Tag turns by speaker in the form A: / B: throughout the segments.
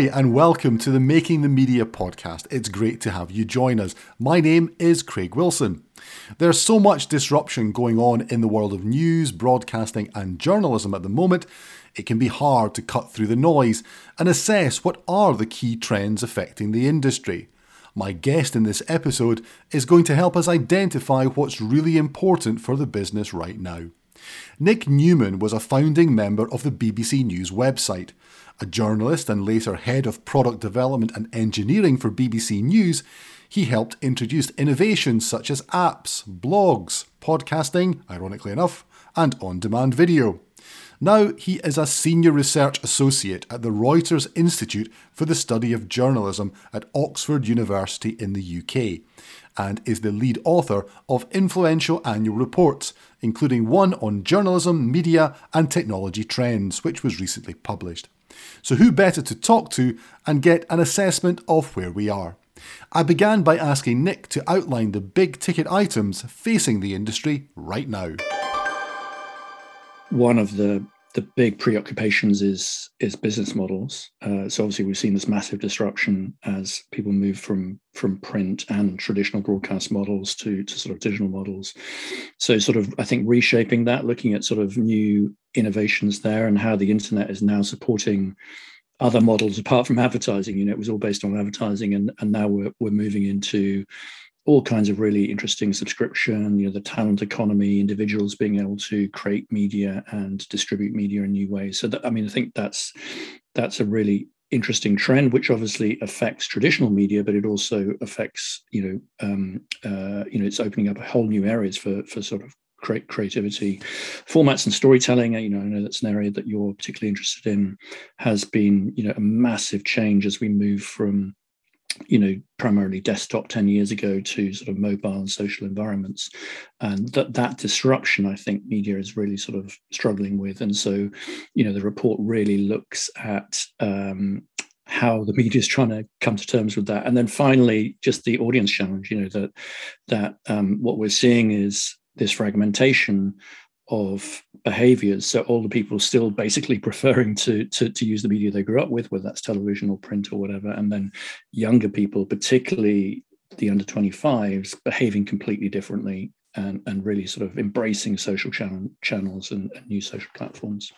A: Hi, and welcome to the Making the Media podcast. It's great to have you join us. My name is Craig Wilson. There's so much disruption going on in the world of news, broadcasting, and journalism at the moment, it can be hard to cut through the noise and assess what are the key trends affecting the industry. My guest in this episode is going to help us identify what's really important for the business right now. Nic Newman was a founding member of the BBC News website. A journalist and later head of product development and engineering for BBC News, he helped introduce innovations such as apps, blogs, podcasting, ironically enough, and on demand video. Now he is a senior research associate at the Reuters Institute for the Study of Journalism at Oxford University in the UK, and is the lead author of influential annual reports, including one on journalism, media, and technology trends, which was recently published. So, who better to talk to and get an assessment of where we are? I began by asking Nic to outline the big ticket items facing the industry right now.
B: One of the the big preoccupations is is business models. Uh, so obviously we've seen this massive disruption as people move from from print and traditional broadcast models to to sort of digital models. So sort of I think reshaping that, looking at sort of new innovations there, and how the internet is now supporting other models apart from advertising. You know, it was all based on advertising, and and now we're we're moving into all kinds of really interesting subscription, you know, the talent economy, individuals being able to create media and distribute media in new ways. So that, I mean, I think that's that's a really interesting trend, which obviously affects traditional media, but it also affects, you know, um, uh, you know, it's opening up a whole new areas for for sort of create creativity. Formats and storytelling you know i know that's an area that you're particularly interested in has been you know a massive change as we move from you know primarily desktop 10 years ago to sort of mobile and social environments. And that that disruption i think media is really sort of struggling with. And so you know the report really looks at um, how the media is trying to come to terms with that. And then finally just the audience challenge you know that that um, what we're seeing is this fragmentation of behaviors. So older people still basically preferring to, to, to use the media they grew up with, whether that's television or print or whatever. And then younger people, particularly the under 25s, behaving completely differently and, and really sort of embracing social channel, channels and, and new social platforms.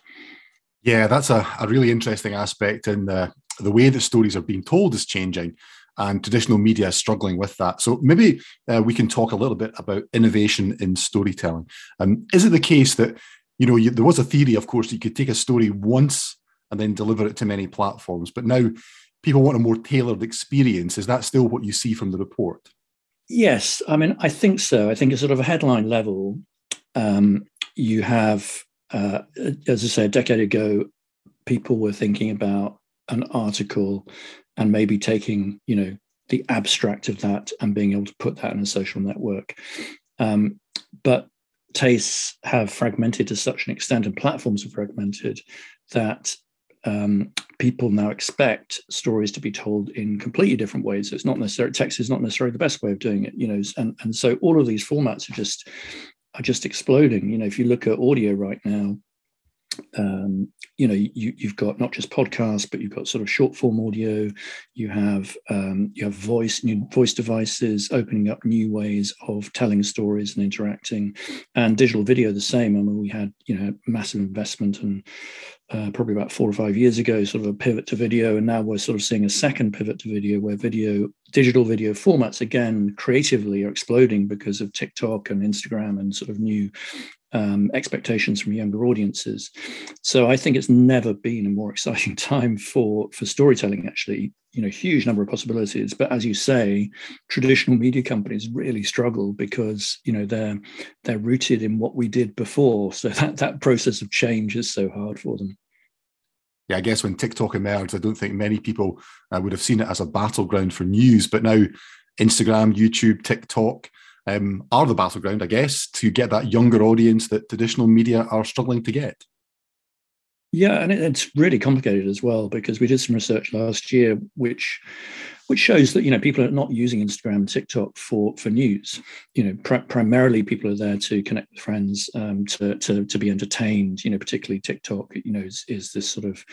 A: Yeah, that's a, a really interesting aspect in the, the way that stories are being told is changing and traditional media is struggling with that. So maybe uh, we can talk a little bit about innovation in storytelling. Um, is it the case that you know you, there was a theory, of course, that you could take a story once and then deliver it to many platforms, but now people want a more tailored experience. Is that still what you see from the report?
B: Yes, I mean I think so. I think at sort of a headline level, um, you have, uh, as I say, a decade ago, people were thinking about an article and maybe taking you know the abstract of that and being able to put that in a social network um, but tastes have fragmented to such an extent and platforms have fragmented that um, people now expect stories to be told in completely different ways. So it's not necessarily text is not necessarily the best way of doing it, you know. And and so all of these formats are just are just exploding. You know, if you look at audio right now, um, you know you, you've got not just podcasts but you've got sort of short form audio. You have um, you have voice new voice devices opening up new ways of telling stories and interacting. And digital video the same. I mean we had you know massive investment and uh, probably about four or five years ago sort of a pivot to video. And now we're sort of seeing a second pivot to video where video digital video formats again creatively are exploding because of tiktok and instagram and sort of new um, expectations from younger audiences. So I think it's never been a more exciting time for for storytelling. Actually, you know, huge number of possibilities. But as you say, traditional media companies really struggle because you know they're they're rooted in what we did before. So that that process of change is so hard for them.
A: Yeah, I guess when TikTok emerged, I don't think many people uh, would have seen it as a battleground for news. But now, Instagram, YouTube, TikTok um, are the battleground, I guess, to get that younger audience that traditional media are struggling to get.
B: Yeah, and it's really complicated as well because we did some research last year, which which shows that you know people are not using Instagram TikTok for for news. You know, pr- primarily people are there to connect with friends, um, to to to be entertained. You know, particularly TikTok. You know, is, is this sort of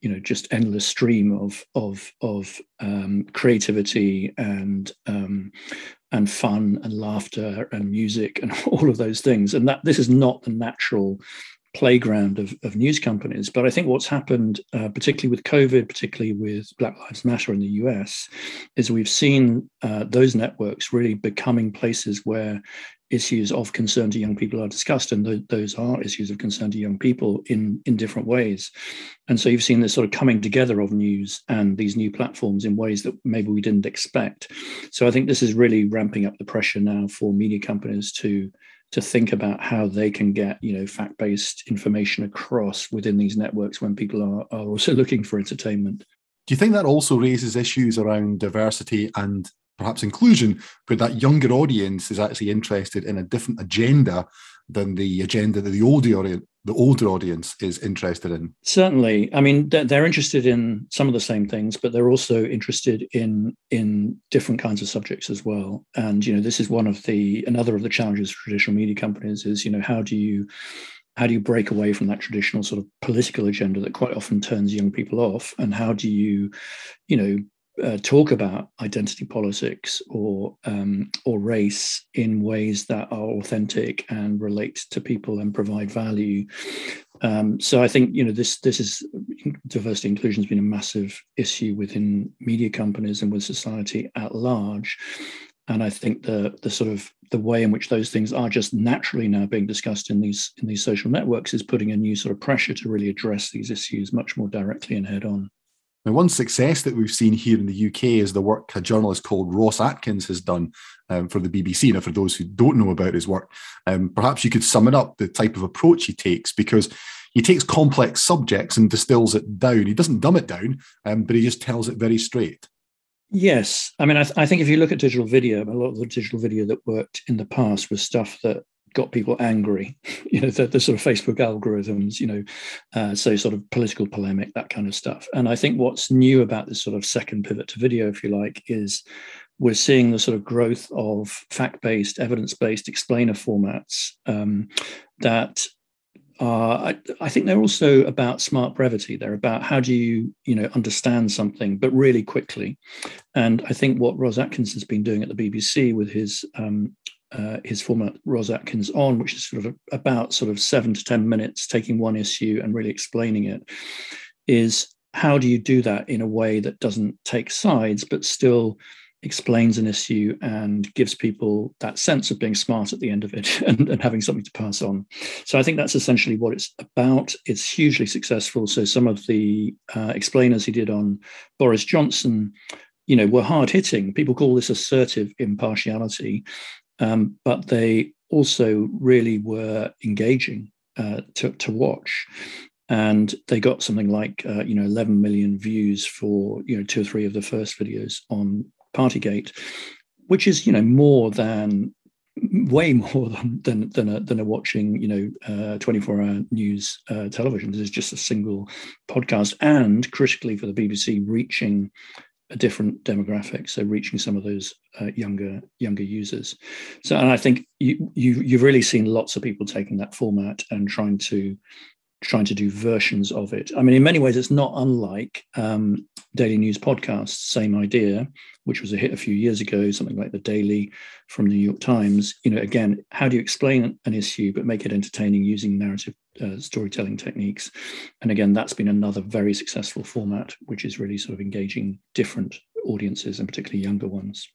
B: you know just endless stream of of of um, creativity and um, and fun and laughter and music and all of those things. And that this is not the natural playground of, of news companies. But I think what's happened, uh, particularly with COVID, particularly with Black Lives Matter in the US, is we've seen uh, those networks really becoming places where issues of concern to young people are discussed and th- those are issues of concern to young people in in different ways and so you've seen this sort of coming together of news and these new platforms in ways that maybe we didn't expect so i think this is really ramping up the pressure now for media companies to to think about how they can get you know fact-based information across within these networks when people are, are also looking for entertainment.
A: Do you think that also raises issues around diversity and perhaps inclusion where that younger audience is actually interested in a different agenda than the agenda that the older the older audience is interested in.
B: Certainly, I mean they're interested in some of the same things, but they're also interested in in different kinds of subjects as well. And you know, this is one of the another of the challenges for traditional media companies is you know how do you how do you break away from that traditional sort of political agenda that quite often turns young people off and how do you you know uh, talk about identity politics or um, or race in ways that are authentic and relate to people and provide value. Um, so I think you know this this is diversity inclusion has been a massive issue within media companies and with society at large. And I think the the sort of the way in which those things are just naturally now being discussed in these in these social networks is putting a new sort of pressure to really address these issues much more directly and head on.
A: Now, one success that we've seen here in the UK is the work a journalist called Ros Atkins has done um, for the BBC. Now, for those who don't know about his work, um, perhaps you could sum it up the type of approach he takes because he takes complex subjects and distills it down. He doesn't dumb it down, um, but he just tells it very straight.
B: Yes, I mean, I, th- I, think if you look at digital video, a lot of the digital video that worked in the past was stuff that got people angry. You know, the, the sort of Facebook algorithms, you know, uh, so sort of political polemic, that kind of stuff. And I think what's new about this sort of second pivot to video, if you like, is we're seeing the sort of growth of fact-based, evidence-based explainer formats um, that are, I, I, think they're also about smart brevity. They're about how do you, you know, understand something, but really quickly. And I think what Ros Atkins has been doing at the BBC with his um, uh, his former Ros Atkins on, which is sort of about sort of seven to 10 minutes, taking one issue and really explaining it, is how do you do that in a way that doesn't take sides, but still explains an issue and gives people that sense of being smart at the end of it and, and having something to pass on. So I think that's essentially what it's about. It's hugely successful. So some of the uh, explainers he did on Boris Johnson you know, were hard hitting. People call this assertive impartiality um, but they also really were engaging uh, to, to watch. And they got something like uh, you know 11 million views for you know two or three of the first videos on Partygate, which is you know more than way more than than than a, than a watching you know uh, 24 hour news uh, television. This is just a single podcast, and critically for the BBC, reaching a different demographic, so reaching some of those uh, younger younger users. So, and I think you, you you've really seen lots of people taking that format and trying to trying to do versions of it. I mean, in many ways, it's not unlike um, daily news podcasts. Same idea, which was a hit a few years ago, something like the Daily from the New York Times. You know, again, how do you explain an issue but make it entertaining using narrative uh, storytelling techniques? And again, that's been another very successful format, which is really sort of engaging different audiences and particularly younger ones.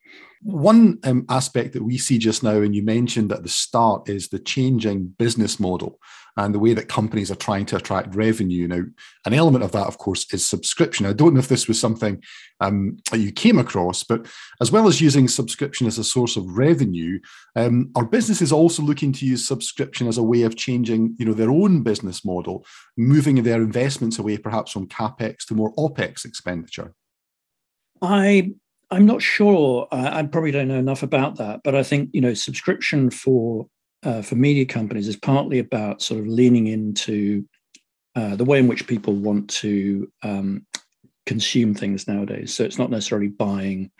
A: One um, aspect that we see just now, and you mentioned at the start, is the changing business model and the way that companies are trying to attract revenue. Now, an element of that, of course, is subscription. I don't know if this was something um, that you came across, but as well as using subscription as a source of revenue, um, are businesses also looking to use subscription as a way of changing, you know, their own business model, moving their investments away perhaps from capex to more opex expenditure?
B: I I'm not sure. I, I, probably don't know enough about that, but I think you know subscription for uh, for media companies is partly about sort of leaning into uh, the way in which people want to um, consume things nowadays. So it's not necessarily buying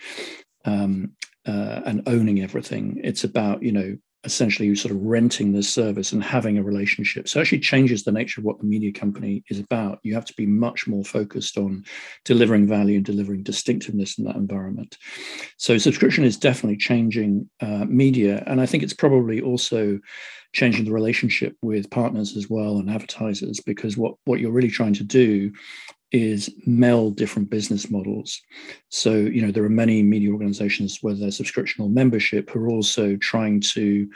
B: um, uh, and owning everything. It's about you know essentially sort of renting this service and having a relationship. So actually changes the nature of what the media company is about. You have to be much more focused on delivering value and delivering distinctiveness in that environment. So subscription is definitely changing uh, media, and I think it's probably also changing the relationship with partners as well and advertisers because what what you're really trying to do is meld different business models. So, you know, there are many media organizations, whether they're subscription or membership, who are also trying to,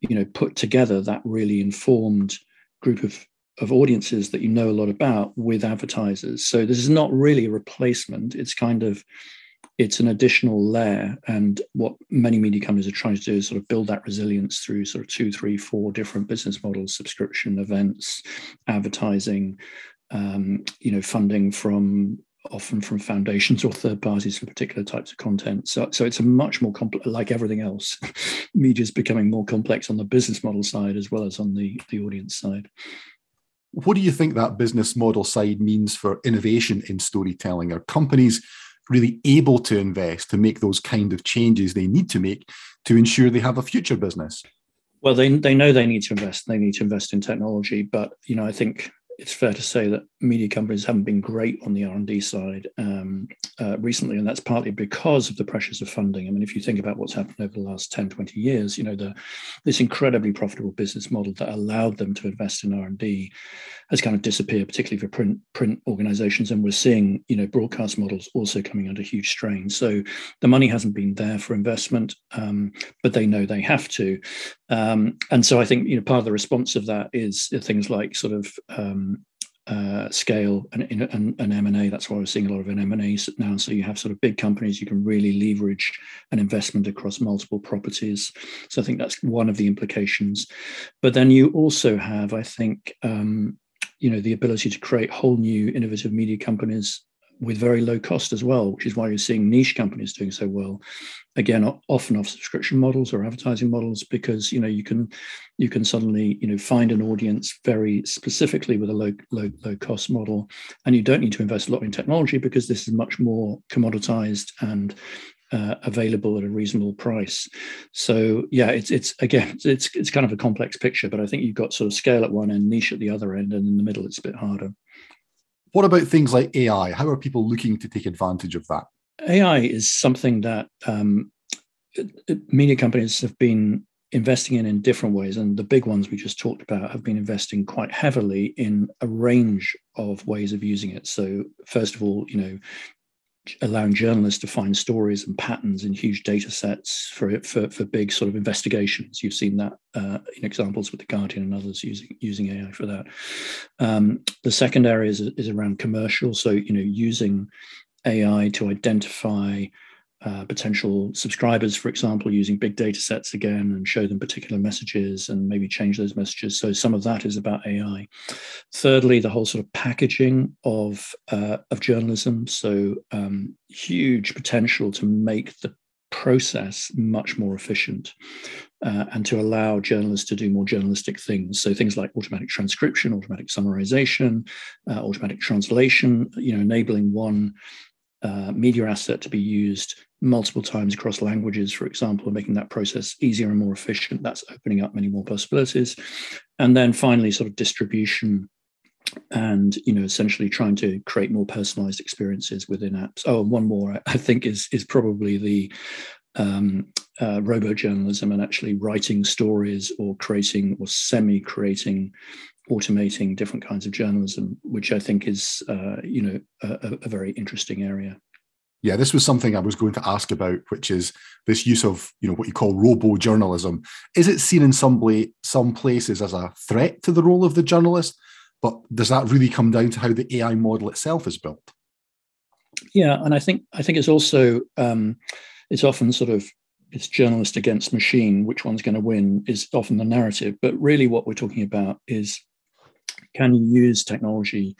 B: you know, put together that really informed group of, of audiences that you know a lot about with advertisers. So this is not really a replacement. It's kind of it's an additional layer. And what many media companies are trying to do is sort of build that resilience through sort of two, three, four different business models, subscription, events, advertising, um, you know, funding from often from foundations or third parties for particular types of content. So, so it's a much more complex, like everything else, media is becoming more complex on the business model side as well as on the, the audience side.
A: What do you think that business model side means for innovation in storytelling? Are companies really able to invest to make those kind of changes they need to make to ensure they have a future business?
B: Well, they, they know they need to invest. They need to invest in technology, but you know, I think it's fair to say that media companies haven't been great on the R&D side um, uh, recently, and that's partly because of the pressures of funding. I mean, if you think about what's happened over the last 10, 20 years, you know, the, this incredibly profitable business model that allowed them to invest in R&D has kind of disappeared, particularly for print print organizations. And we're seeing, you know, broadcast models also coming under huge strain. So the money hasn't been there for investment, um, but they know they have to. Um, and so I think, you know, part of the response of that is things like sort of um, uh, scale and, and M&A. That's why we're seeing a lot of an M&As now. So you have sort of big companies, you can really leverage an investment across multiple properties. So I think that's one of the implications. But then you also have, I think, um, you know, the ability to create whole new innovative media companies with very low cost as well, which is why you're seeing niche companies doing so well. Again, often off subscription models or advertising models, because you know you can you can suddenly you know find an audience very specifically with a low low low cost model, and you don't need to invest a lot in technology because this is much more commoditized and uh, available at a reasonable price. So yeah, it's it's again it's it's kind of a complex picture, but I think you've got sort of scale at one end, niche at the other end, and in the middle it's a bit harder.
A: What about things like AI? How are people looking to take advantage of that?
B: AI is something that um, media companies have been investing in in different ways. And the big ones we just talked about have been investing quite heavily in a range of ways of using it. So, first of all, you know, allowing journalists to find stories and patterns in huge data sets for for, for big sort of investigations. You've seen that uh, in examples with the Guardian and others using using AI for that. Um, the second area is, is around commercial, so you know using AI to identify uh, potential subscribers, for example, using big data sets again and show them particular messages and maybe change those messages. So some of that is about AI. Thirdly, the whole sort of packaging of uh, of journalism. So um, huge potential to make the process much more efficient uh, and to allow journalists to do more journalistic things. So things like automatic transcription, automatic summarization, uh, automatic translation. You know, enabling one uh, media asset to be used multiple times across languages, for example, making that process easier and more efficient. That's opening up many more possibilities. And then finally, sort of distribution and you know essentially trying to create more personalized experiences within apps oh and one more i think is is probably the um, uh, robo journalism and actually writing stories or creating or semi creating automating different kinds of journalism which i think is uh, you know a, a very interesting area
A: yeah, this was something I was going to ask about, which is this use of you know what you call robo journalism. Is it seen in some way, some places as a threat to the role of the journalist? But does that really come down to how the AI model itself is built?
B: Yeah, and I think I think it's also um, it's often sort of it's journalist against machine. Which one's going to win is often the narrative. But really, what we're talking about is can you use technology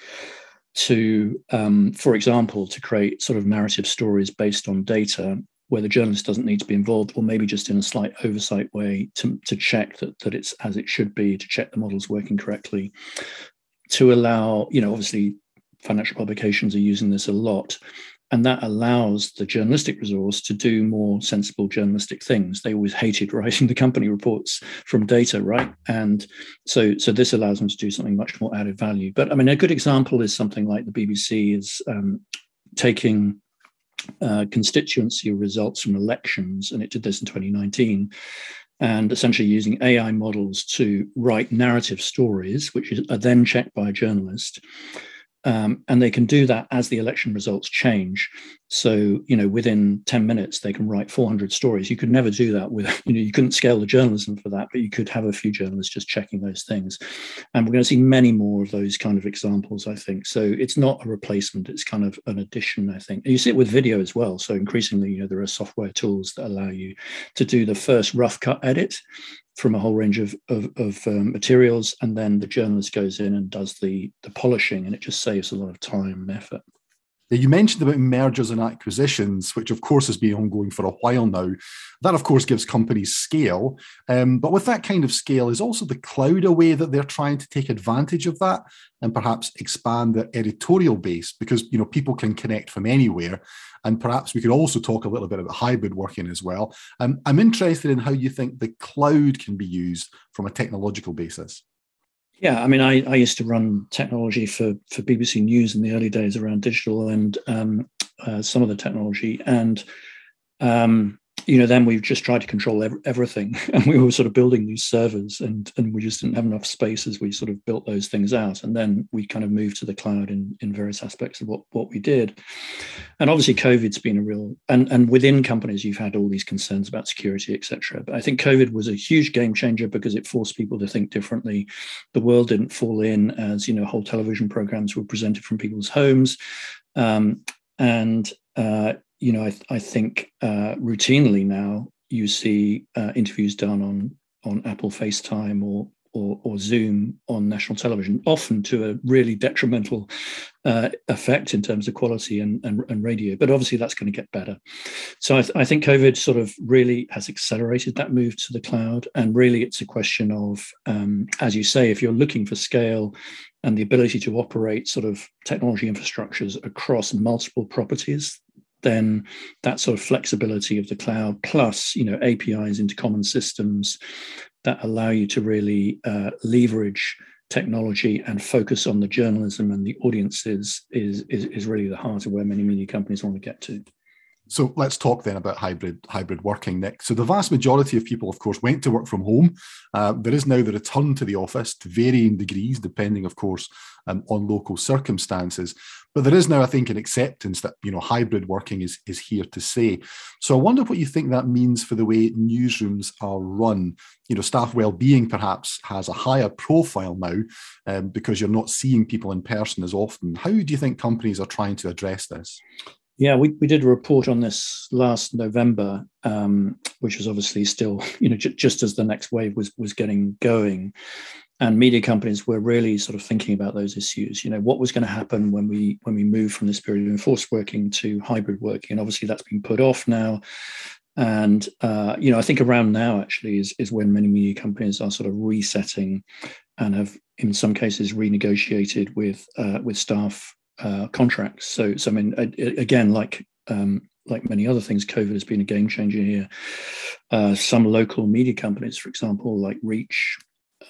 B: to, um, for example, to create sort of narrative stories based on data where the journalist doesn't need to be involved, or maybe just in a slight oversight way to, to check that, that it's as it should be, to check the model's working correctly. to allow, you know, obviously financial publications are using this a lot. And that allows the journalistic resource to do more sensible journalistic things. They always hated writing the company reports from data, right? And so, so this allows them to do something much more added value. But I mean, a good example is something like the BBC is um, taking uh, constituency results from elections, and it did this in 2019, and essentially using AI models to write narrative stories, which are then checked by a journalist. Um, and they can do that as the election results change. So, you know, within 10 minutes, they can write 400 stories. You could never do that with, you know, you couldn't scale the journalism for that, but you could have a few journalists just checking those things. And we're going to see many more of those kind of examples, I think. So it's not a replacement, it's kind of an addition, I think. And you see it with video as well. So increasingly, you know, there are software tools that allow you to do the first rough cut edit from a whole range of, of, of um, materials, and then the journalist goes in and does the the polishing, and it just saves a lot of time and effort.
A: You mentioned about mergers and acquisitions, which of course has been ongoing for a while now. That, of course, gives companies scale. Um, but with that kind of scale, is also the cloud a way that they're trying to take advantage of that and perhaps expand their editorial base? Because you know people can connect from anywhere, and perhaps we could also talk a little bit about hybrid working as well. Um, I'm interested in how you think the cloud can be used from a technological basis.
B: Yeah, I mean, I, I used to run technology for, for BBC News in the early days around digital and um, uh, some of the technology. And um, you know, then we've just tried to control ev- everything, and we were sort of building these servers, and and we just didn't have enough space as we sort of built those things out, and then we kind of moved to the cloud in in various aspects of what what we did, and obviously COVID's been a real and and within companies you've had all these concerns about security, etc. But I think COVID was a huge game changer because it forced people to think differently. The world didn't fall in as you know whole television programs were presented from people's homes. Um, and uh, you know, I, I think uh, routinely now you see uh, interviews done on on Apple FaceTime or, or, or Zoom on national television, often to a really detrimental uh, effect in terms of quality and, and, and, radio. But obviously, that's going to get better. So I, th- I, think COVID sort of really has accelerated that move to the cloud. And really, it's a question of, um, as you say, if you're looking for scale and the ability to operate sort of technology infrastructures across multiple properties then that sort of flexibility of the cloud plus you know apis into common systems that allow you to really uh, leverage technology and focus on the journalism and the audiences is, is is really the heart of where many media companies want to get to
A: so let's talk then about hybrid hybrid working, Nic. So the vast majority of people, of course, went to work from home. Uh, there is now the return to the office to varying degrees, depending, of course, um, on local circumstances. But there is now, I think, an acceptance that you know hybrid working is is here to stay. So I wonder what you think that means for the way newsrooms are run. You know, staff well-being perhaps has a higher profile now um, because you're not seeing people in person as often. How do you think companies are trying to address this?
B: Yeah, we, we did a report on this last November, um, which was obviously still, you know, j- just as the next wave was was getting going, and media companies were really sort of thinking about those issues. You know, what was going to happen when we when we move from this period of enforced working to hybrid working, and obviously that's been put off now. And uh, you know, I think around now actually is is when many media companies are sort of resetting, and have in some cases renegotiated with uh, with staff uh, contracts. So, so I mean, again, like um, like many other things, COVID has been a game changer here. Uh, some local media companies, for example, like Reach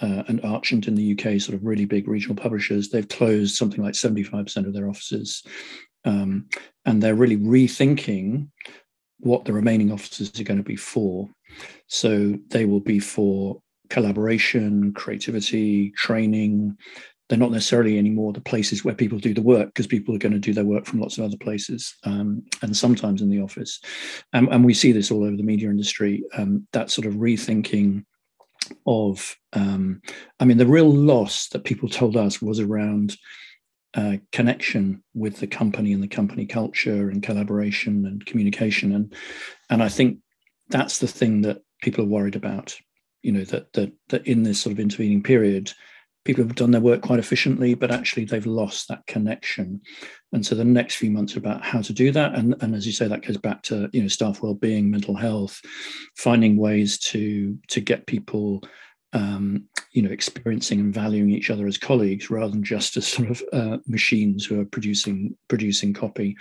B: uh, and Archant in the UK, sort of really big regional publishers, they've closed something like 75% of their offices. Um, and they're really rethinking what the remaining offices are going to be for. So they will be for collaboration, creativity, training, they're not necessarily anymore the places where people do the work because people are going to do their work from lots of other places um, and sometimes in the office. Um, and we see this all over the media industry um, that sort of rethinking of, um, I mean, the real loss that people told us was around. Uh, connection with the company and the company culture and collaboration and communication and and I think that's the thing that people are worried about you know that that that in this sort of intervening period people have done their work quite efficiently, but actually they've lost that connection. And so the next few months are about how to do that. And, and as you say, that goes back to you know staff well-being, mental health, finding ways to to get people um, you know, experiencing and valuing each other as colleagues rather than just as sort of uh, machines who are producing producing copy.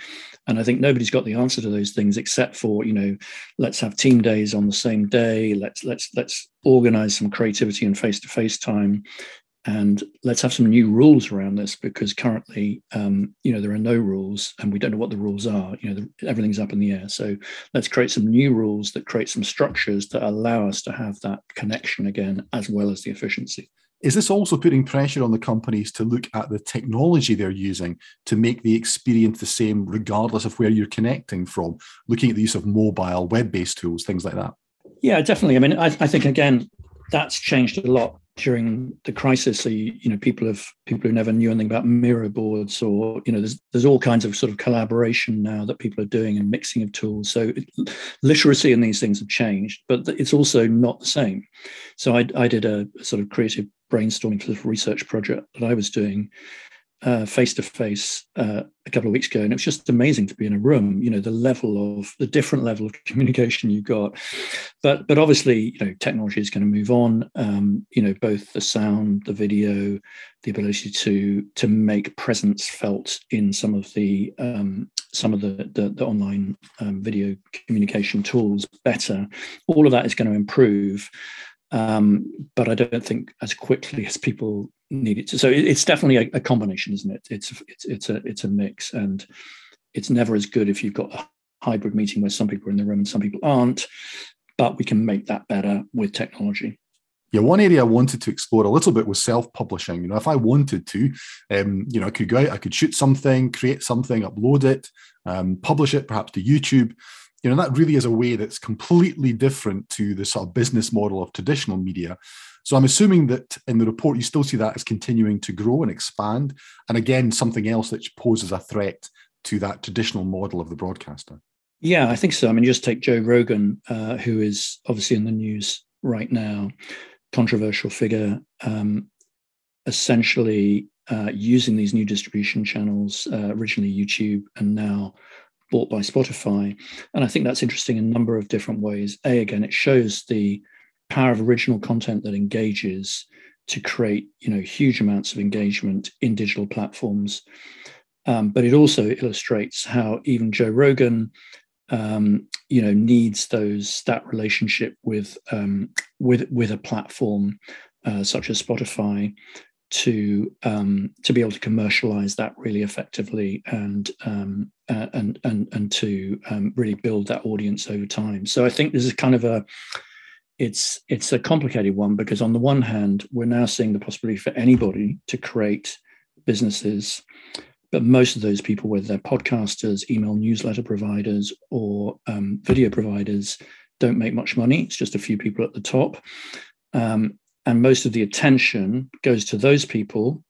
B: And I think nobody's got the answer to those things except for you know, let's have team days on the same day. Let's let's let's organize some creativity and face to face time and let's have some new rules around this because currently um, you know there are no rules and we don't know what the rules are you know the, everything's up in the air. So let's create some new rules that create some structures that allow us to have that connection again as well as the efficiency.
A: Is this also putting pressure on the companies to look at the technology they're using to make the experience the same regardless of where you're connecting from? Looking at the use of mobile web-based tools things like that.
B: Yeah definitely. I mean i, I think again that's changed a lot during the crisis. So you, you, know, people have people who never knew anything about Miro boards, or you know, there's there's all kinds of sort of collaboration now that people are doing and mixing of tools. So it, literacy and these things have changed, but it's also not the same. So I, I did a sort of creative brainstorming for this research project that I was doing, face to face a couple of weeks ago, and it was just amazing to be in a room. You know, the level of the different level of communication you got, but but obviously, you know, technology is going to move on. Um, you know, both the sound, the video, the ability to to make presence felt in some of the um, some of the the, the online um, video communication tools better. All of that is going to improve um, but I don't think as quickly as people need it to. So it's definitely a, a, combination, isn't it? It's it's it's a it's a mix, and it's never as good if you've got a hybrid meeting where some people are in the room and some people aren't. But we can make that better with technology.
A: Yeah, one area I wanted to explore a little bit was self-publishing. You know, if I wanted to, um, you know, I could go out, I could shoot something, create something, upload it, um, publish it, perhaps to YouTube you know that really is a way that's completely different to the sort of business model of traditional media. So i'm assuming that in the report you still see that as continuing to grow and expand. And again something else that poses a threat to that traditional model of the broadcaster.
B: Yeah i think so. I mean just take joe rogan uh, who is obviously in the news right now. Controversial figure um, essentially uh, using these new distribution channels uh, originally youtube and now bought by Spotify. And I think that's interesting in a number of different ways. A, again, it shows the power of original content that engages to create, you know, huge amounts of engagement in digital platforms. Um, but it also illustrates how even Joe Rogan, um, you know, needs those that relationship with um, with with a platform uh, such as Spotify to um, to be able to commercialize that really effectively and um, uh, and and and to um, really build that audience over time. So I think this is kind of a it's it's a complicated one because on the one hand we're now seeing the possibility for anybody to create businesses but most of those people whether they're podcasters email newsletter providers or um, video providers don't make much money it's just a few people at the top um, and most of the attention goes to those people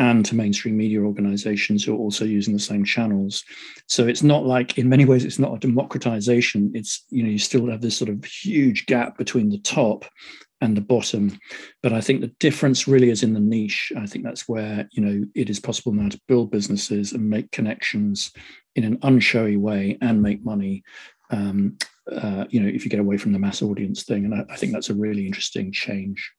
B: and to mainstream media organizations who are also using the same channels. So it's not like in many ways it's not a democratization. It's you know you still have this sort of huge gap between the top and the bottom. But i think the difference really is in the niche. I think that's where you know it is possible now to build businesses and make connections in an unshowy way and make money um, uh, you know, if you get away from the mass audience thing. And I, I think that's a really interesting change.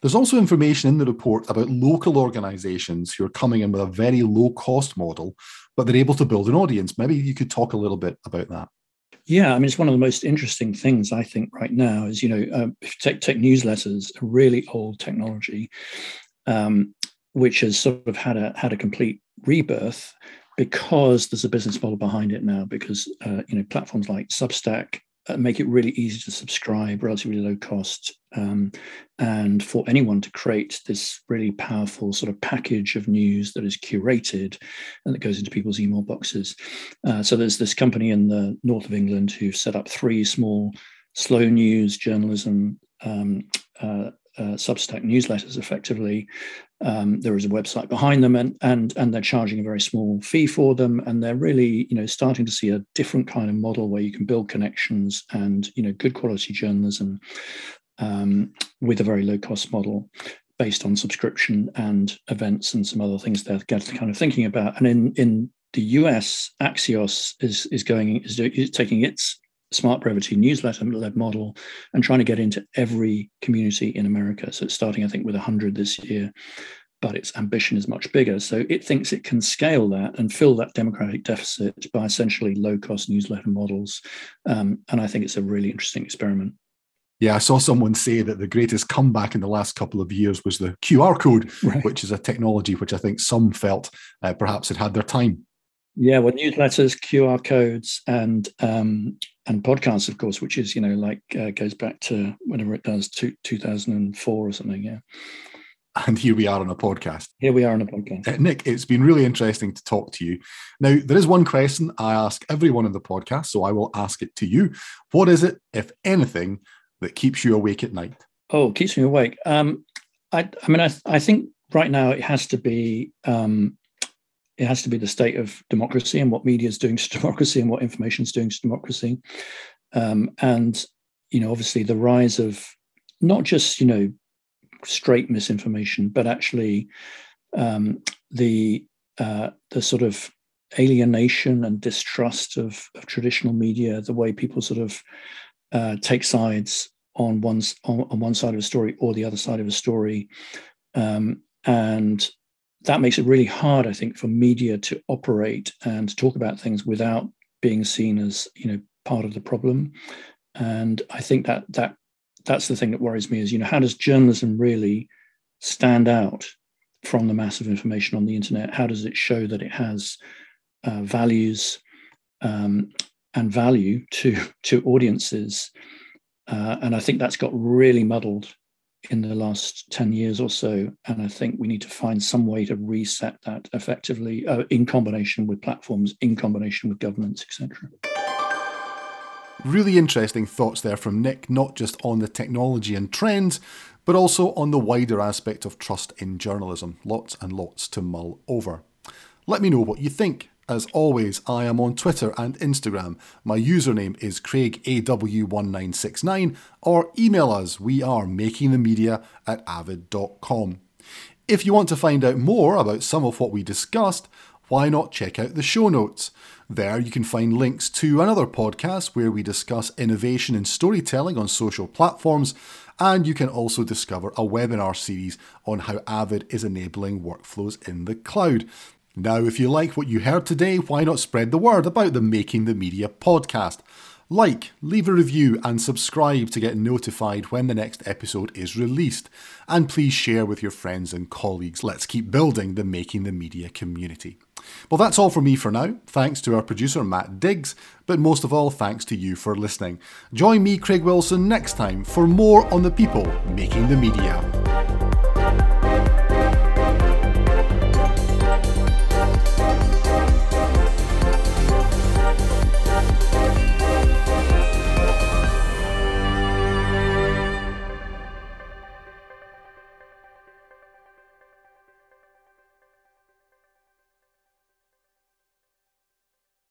A: There's also information in the report about local organizations who are coming in with a very low cost model, but they're able to build an audience. Maybe you could talk a little bit about that.
B: Yeah, I mean, it's one of the most interesting things I think right now is, you know, uh, take, take newsletters, a really old technology, um, which has sort of had a had a complete rebirth because there's a business model behind it now. Because uh, you know, platforms like Substack make it really easy to subscribe, relatively low cost, um, and for anyone to create this really powerful sort of package of news that is curated and that goes into people's email boxes. Uh, so there's this company in the north of England who've set up three small slow news journalism um, uh, uh, Substack newsletters effectively. Um, there is a website behind them, and and and they're charging a very small fee for them, and they're really you know starting to see a different kind of model where you can build connections and you know good quality journalism um, with a very low cost model based on subscription and events and some other things they're kind of thinking about. And in in the US, Axios is is going is, is taking its smart brevity newsletter led model and trying to get into every community in America. So it's starting, I think, with 100 this year, but its ambition is much bigger. So it thinks it can scale that and fill that democratic deficit by essentially low cost newsletter models. Um, and I think it's a really interesting experiment.
A: Yeah, I saw someone say that the greatest comeback in the last couple of years was the QR code, right. which is a technology which I think some felt uh, perhaps had had their time.
B: Yeah, well, newsletters, QR codes, and um, and podcasts, of course, which is you know like uh, goes back to whenever it does, two, 2004 or something. Yeah.
A: And here we are on a podcast.
B: Here we are on a podcast.
A: Uh, Nic, it's been really interesting to talk to you. Now, there is one question I ask everyone in the podcast, so I will ask it to you. What is it, if anything, that keeps you awake at night?
B: Oh, keeps me awake. Um, I, I mean, I, I think right now it has to be um, it has to be the state of democracy and what media is doing to democracy and what information is doing to democracy. Um, and, you know, obviously the rise of not just, you know, straight misinformation, but actually um, the uh, the sort of alienation and distrust of, of, traditional media, the way people sort of uh, take sides on one on, on, one side of a story or the other side of a story, um, and that makes it really hard, I think, for media to operate and to talk about things without being seen as you know part of the problem. And I think that that that's the thing that worries me is you know how does journalism really stand out from the mass of information on the internet? How does it show that it has uh, values um, and value to to audiences? Uh, and I think that's got really muddled in the last 10 years or so. And I think we need to find some way to reset that effectively uh, in combination with platforms, in combination with governments, etc.
A: Really interesting thoughts there from Nic, not just on the technology and trends, but also on the wider aspect of trust in journalism. Lots and lots to mull over. Let me know what you think. As always, I am on Twitter and Instagram. My username is CraigAW1969 or email us. We are makingthemedia at avid.com. If you want to find out more about some of what we discussed, why not check out the show notes? There you can find links to another podcast where we discuss innovation in storytelling on social platforms, and you can also discover a webinar series on how Avid is enabling workflows in the cloud. Now, if you like what you heard today, why not spread the word about the Making the Media podcast? Like, leave a review, and subscribe to get notified when the next episode is released. And please share with your friends and colleagues. Let's keep building the Making the Media community. Well, that's all from me for now. Thanks to our producer, Matt Diggs, but most of all, thanks to you for listening. Join me, Craig Wilson, next time for more on the people making the media.